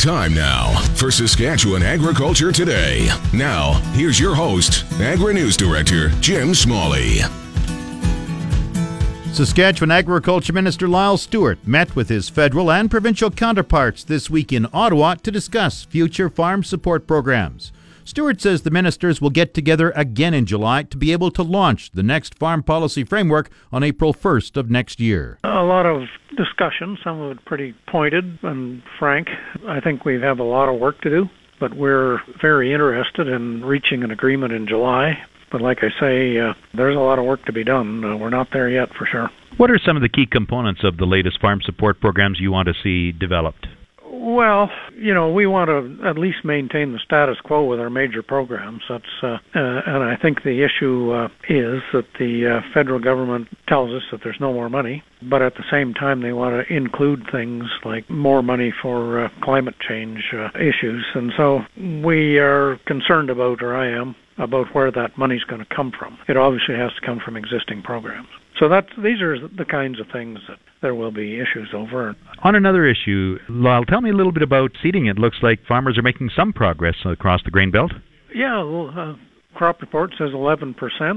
Time now for Saskatchewan Agriculture Today. Now, here's your host, Agri News Director Jim Smalley. Saskatchewan Agriculture Minister Lyle Stewart met with his federal and provincial counterparts this week in Ottawa to discuss future farm support programs. Stewart says the ministers will get together again in July to be able to launch the next farm policy framework on April 1st of next year. A lot of discussion, some of it pretty pointed and frank. I think we have a lot of work to do, but we're very interested in reaching an agreement in July. But like I say, uh, there's a lot of work to be done. Uh, we're not there yet for sure. What are some of the key components of the latest farm support programs you want to see developed? Well, you know, we want to at least maintain the status quo with our major programs. That's, uh, uh, and I think the issue uh, is that the uh, federal government tells us that there's no more money, but at the same time they want to include things like more money for uh, climate change uh, issues, and so we are concerned about, or I am, about where that money's going to come from. It obviously has to come from existing programs. So that these are the kinds of things that there will be issues over. On another issue, Lyle, tell me a little bit about seeding. It looks like farmers are making some progress across the grain belt. Yeah, well, uh, crop report says 11%.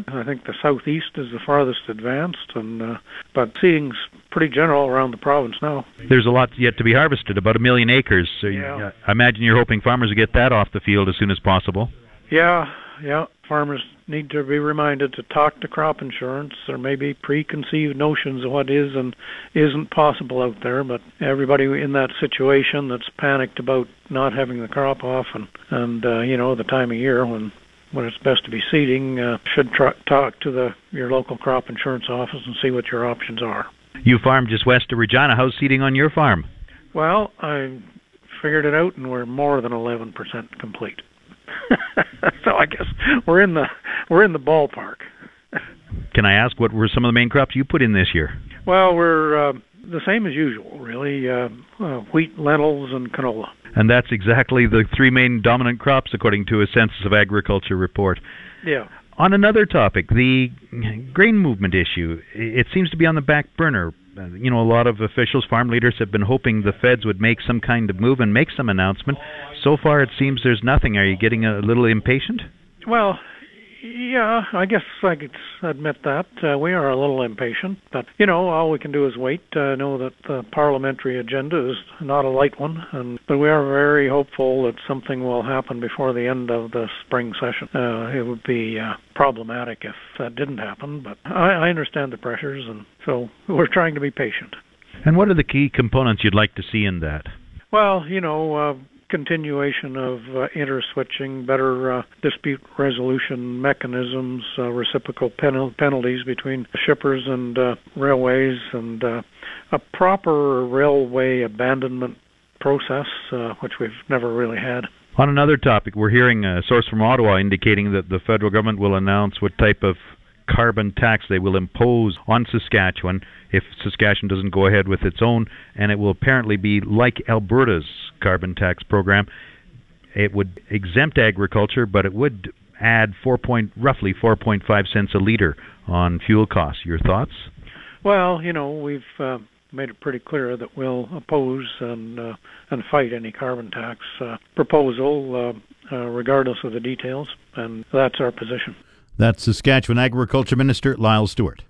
I think the southeast is the farthest advanced, and uh, but seeding's pretty general around the province now. There's a lot yet to be harvested, about a million acres. So yeah. You, I imagine you're hoping farmers will get that off the field as soon as possible. Yeah, yeah. Farmers need to be reminded to talk to crop insurance. There may be preconceived notions of what is and isn't possible out there, but everybody in that situation that's panicked about not having the crop off and and uh, you know the time of year when when it's best to be seeding uh, should try, talk to the your local crop insurance office and see what your options are. You farm just west of Regina. How's seeding on your farm? Well, I figured it out, and we're more than 11% complete. so I guess we're in the we're in the ballpark. Can I ask what were some of the main crops you put in this year? Well, we're uh, the same as usual, really. Uh, uh, wheat, lentils, and canola. And that's exactly the three main dominant crops, according to a Census of Agriculture report. Yeah. On another topic, the grain movement issue, it seems to be on the back burner. Uh, you know, a lot of officials, farm leaders have been hoping the feds would make some kind of move and make some announcement. So far, it seems there's nothing. Are you getting a little impatient? Well, yeah, I guess I could admit that. Uh, we are a little impatient, but, you know, all we can do is wait. Uh, know that the parliamentary agenda is not a light one, and but we are very hopeful that something will happen before the end of the spring session. Uh, it would be uh, problematic if that didn't happen, but I, I understand the pressures, and so we're trying to be patient. And what are the key components you'd like to see in that? Well, you know, uh, continuation of uh, interswitching, better uh, dispute resolution mechanisms, uh, reciprocal pen- penalties between shippers and uh, railways, and uh, a proper railway abandonment process, uh, which we've never really had. On another topic, we're hearing a source from Ottawa indicating that the federal government will announce what type of carbon tax they will impose on Saskatchewan if Saskatchewan doesn't go ahead with its own, and it will apparently be like Alberta's carbon tax program. It would exempt agriculture, but it would add four point roughly 4.5 cents a liter on fuel costs. Your thoughts? Well, you know, we've uh, made it pretty clear that we'll oppose and uh, and fight any carbon tax uh, proposal, uh, uh, regardless of the details, and that's our position. That's Saskatchewan Agriculture Minister Lyle Stewart.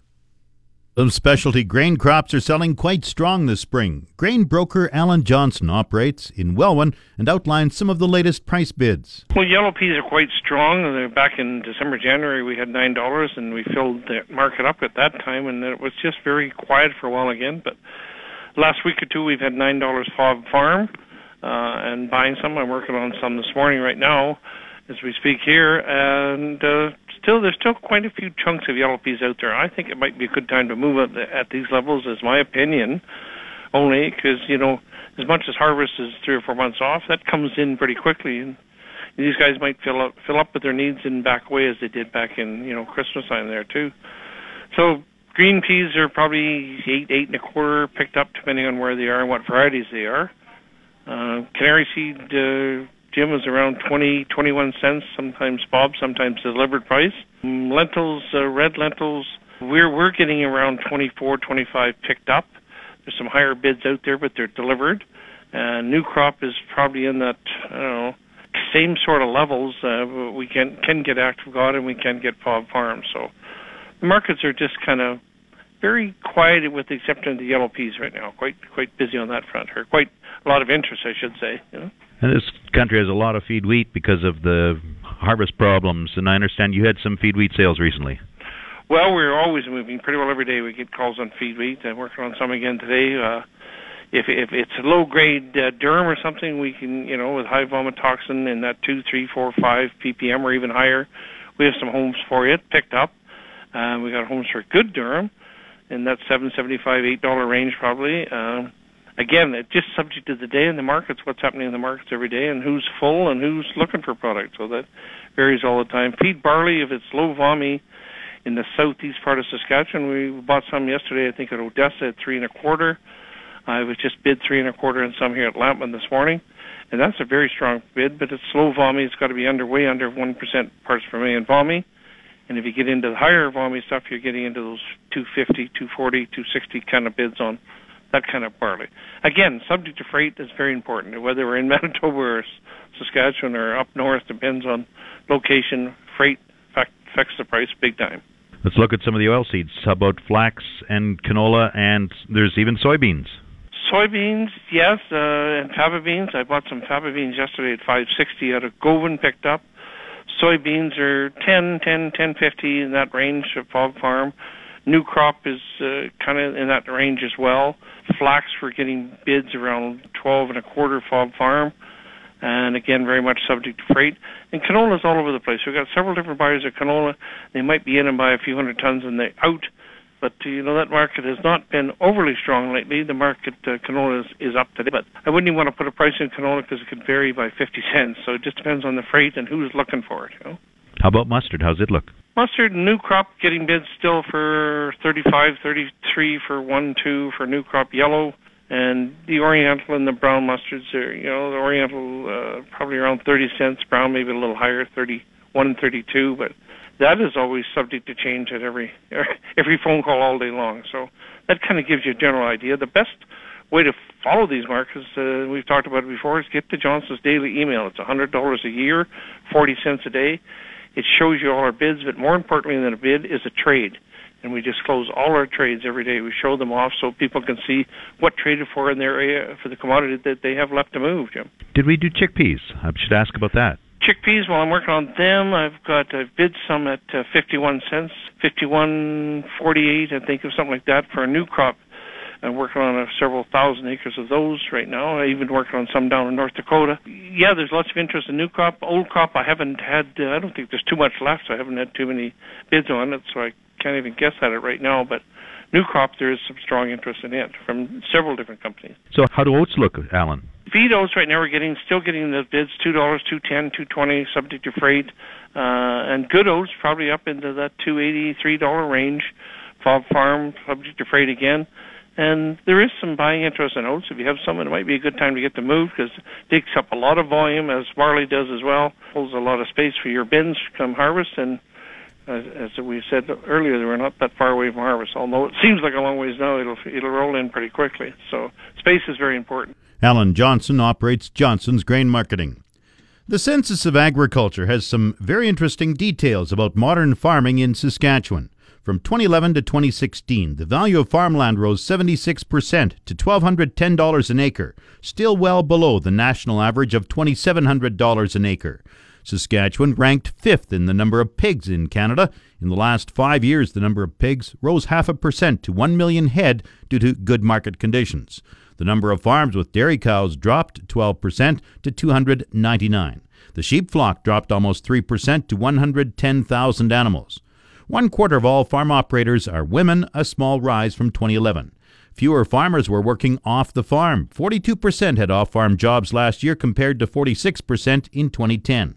Some specialty grain crops are selling quite strong this spring. Grain broker Alan Johnson operates in Welwyn and outlines some of the latest price bids. Well, yellow peas are quite strong. Back in December, January, we had nine dollars, and we filled the market up at that time, and it was just very quiet for a while again. But last week or two, we've had nine dollars farm, uh, and buying some. I'm working on some this morning right now, as we speak here, and. Uh, still there's still quite a few chunks of yellow peas out there. I think it might be a good time to move at, the, at these levels, is my opinion. Only because you know, as much as harvest is three or four months off, that comes in pretty quickly, and these guys might fill up fill up with their needs and back away as they did back in you know Christmas time there too. So green peas are probably eight eight and a quarter picked up depending on where they are and what varieties they are. Uh, canary seed uh, Jim is around 20, 21 cents, sometimes Fob, sometimes delivered price. Mm, lentils, uh, red lentils, we're we're getting around 24, 25 picked up. There's some higher bids out there, but they're delivered. And new crop is probably in that I don't know same sort of levels. Uh, we can can get active God and we can get Fob Farm. So the markets are just kind of very quiet, with the exception of the yellow peas right now. Quite quite busy on that front, or quite a lot of interest, I should say. You know? And this country has a lot of feed wheat because of the harvest problems. And I understand you had some feed wheat sales recently. Well, we're always moving. Pretty well every day we get calls on feed wheat. I'm working on some again today. Uh, if if it's low grade uh, durum or something, we can you know with high vomitoxin in that two, three, four, five ppm or even higher, we have some homes for it picked up. Uh, we got homes for good durum in that seven seventy five, eight dollar range probably. Uh, again, it's just subject to the day in the markets, what's happening in the markets every day, and who's full and who's looking for product. So that varies all the time. Feed barley if it's low vomi in the southeast part of Saskatchewan. We bought some yesterday, I think at Odessa at three and a quarter. I was just bid three and a quarter and some here at Lampman this morning, and that's a very strong bid. But it's slow vomi; it's got to be underway under one percent parts per million vomi. And if you get into the higher vomi stuff, you're getting into those 250, 240, 260 kind of bids on that kind of barley. Again, subject to freight is very important. Whether we're in Manitoba or Saskatchewan or up north depends on location. Freight affects the price big time. Let's look at some of the oil seeds. How about flax and canola, and there's even soybeans soybeans, yes, uh, and faba beans. I bought some faba beans yesterday at 560 out of Govan picked up. Soybeans are 10, 10, 10, 50 in that range at Fob Farm. New crop is uh, kind of in that range as well. Flax, we're getting bids around 12 and a quarter Fob Farm. And again, very much subject to freight. And canola is all over the place. We've got several different buyers of canola. They might be in and buy a few hundred tons and they're out but you know that market has not been overly strong lately. The market uh, canola is, is up today, but I wouldn't even want to put a price in canola because it could vary by 50 cents. So it just depends on the freight and who's looking for it. You know. How about mustard? How's it look? Mustard, new crop getting bids still for 35, 33 for one, two for new crop yellow, and the Oriental and the brown mustards are, you know, the Oriental uh, probably around 30 cents, brown maybe a little higher, 31 and 32, but that is always subject to change at every every phone call all day long. So that kind of gives you a general idea. The best way to follow these markets, uh, we've talked about it before, is get the Johnson's daily email. It's $100 a year, 40 cents a day. It shows you all our bids, but more importantly than a bid is a trade. And we disclose all our trades every day. We show them off so people can see what traded for in their area for the commodity that they have left to move, Jim. Did we do chickpeas? I should ask about that chickpeas, while I'm working on them, I've got I've bid some at uh, 51 cents, 51.48, I think, or something like that for a new crop. I'm working on several thousand acres of those right now. I even working on some down in North Dakota. Yeah, there's lots of interest in new crop. Old crop, I haven't had. Uh, I don't think there's too much left. So I haven't had too many bids on it, so I can't even guess at it right now. But new crop, there is some strong interest in it from several different companies. So how do oats look, Alan? feed oats right now we're getting still getting the bids two dollars, two ten, two twenty, subject to freight, uh, and good oats probably up into that two eighty, three dollar range. Fob Farm subject to freight again. And there is some buying interest in oats. If you have some, it might be a good time to get them moved because it takes up a lot of volume, as barley does as well. Holds a lot of space for your bins come harvest. And as, as we said earlier, we're not that far away from harvest. Although it seems like a long ways now, it'll it'll roll in pretty quickly. So space is very important. Alan Johnson operates Johnson's Grain Marketing. The Census of Agriculture has some very interesting details about modern farming in Saskatchewan. From 2011 to 2016, the value of farmland rose 76% to $1,210 an acre, still well below the national average of $2,700 an acre. Saskatchewan ranked fifth in the number of pigs in Canada. In the last five years, the number of pigs rose half a percent to 1 million head due to good market conditions. The number of farms with dairy cows dropped 12% to 299. The sheep flock dropped almost 3% to 110,000 animals. One quarter of all farm operators are women, a small rise from 2011. Fewer farmers were working off the farm. 42% had off farm jobs last year compared to 46% in 2010.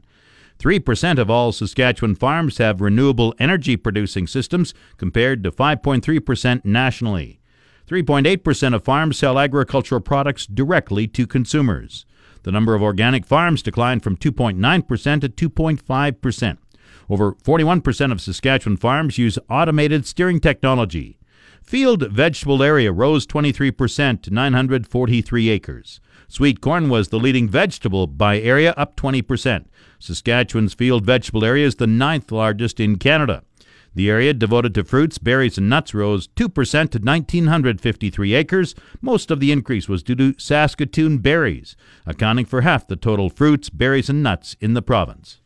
3% of all Saskatchewan farms have renewable energy producing systems compared to 5.3% nationally. 3.8% of farms sell agricultural products directly to consumers. The number of organic farms declined from 2.9% to 2.5%. Over 41% of Saskatchewan farms use automated steering technology. Field vegetable area rose 23% to 943 acres. Sweet corn was the leading vegetable by area, up 20%. Saskatchewan's field vegetable area is the ninth largest in Canada. The area devoted to fruits, berries, and nuts rose 2% to 1,953 acres. Most of the increase was due to Saskatoon berries, accounting for half the total fruits, berries, and nuts in the province.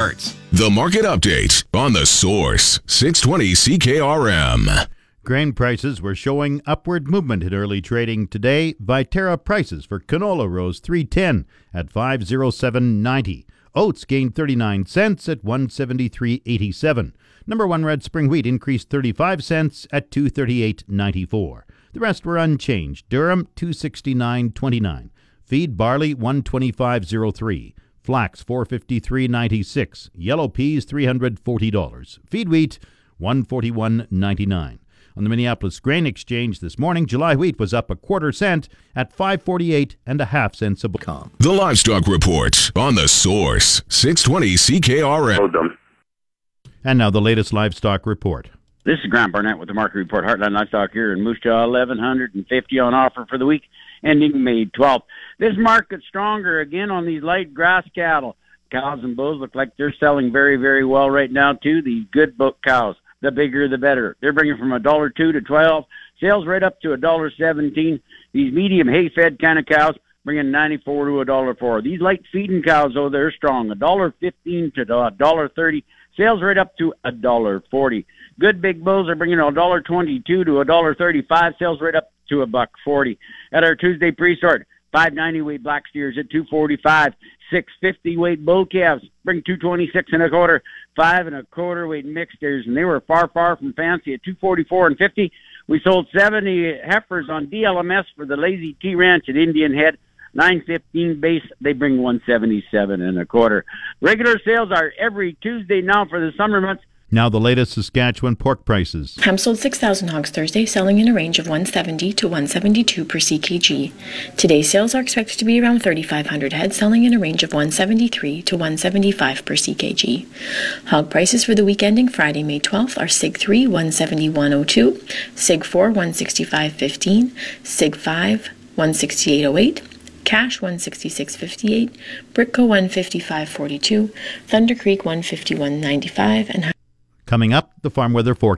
The market update on the source 620 CKRM. Grain prices were showing upward movement in early trading today. Viterra prices for canola rose 310 at 507.90. Oats gained 39 cents at 173.87. Number 1 red spring wheat increased 35 cents at 238.94. The rest were unchanged. Durum 269.29. Feed barley 125.03. Flax 453.96. Yellow peas $340. Feed wheat 141.99. On the Minneapolis Grain Exchange this morning, July wheat was up a quarter cent at 548 and a half cents a bushel. The Livestock Report on the source 620 CKRM. And now the latest livestock report. This is Grant Barnett with the market report. Heartland Livestock here in Moose Jaw, 1150 on offer for the week ending May 12th. This market's stronger again on these light grass cattle. Cows and bulls look like they're selling very, very well right now too. These good book cows, the bigger the better. They're bringing from a dollar two to twelve. Sales right up to a dollar seventeen. These medium hay-fed kind of cows bringing ninety-four to a dollar four. These light feeding cows, though, they're strong. A dollar fifteen to a dollar thirty. Sales right up to a dollar forty. Good big bulls are bringing a dollar twenty-two to a dollar thirty-five. Sales right up to a buck forty. At our Tuesday pre-sort, five ninety weight black steers at two forty-five. Six fifty weight bull calves bring two twenty-six and a quarter. Five and a quarter weight mixed steers, and they were far, far from fancy at two forty-four and fifty. We sold seventy heifers on DLMS for the Lazy T Ranch at Indian Head. 915 base, they bring 177 and a quarter. Regular sales are every Tuesday now for the summer months. Now the latest Saskatchewan pork prices. Ham sold 6,000 hogs Thursday, selling in a range of 170 to 172 per ckg. Today's sales are expected to be around 3,500 head, selling in a range of 173 to 175 per ckg. Hog prices for the week ending Friday, May 12th are Sig 3 171.02, Sig 4 165.15, Sig 5 168.08. Cash 166.58, Britco 155.42, Thunder Creek 151.95, and Coming up, the farm weather forecast.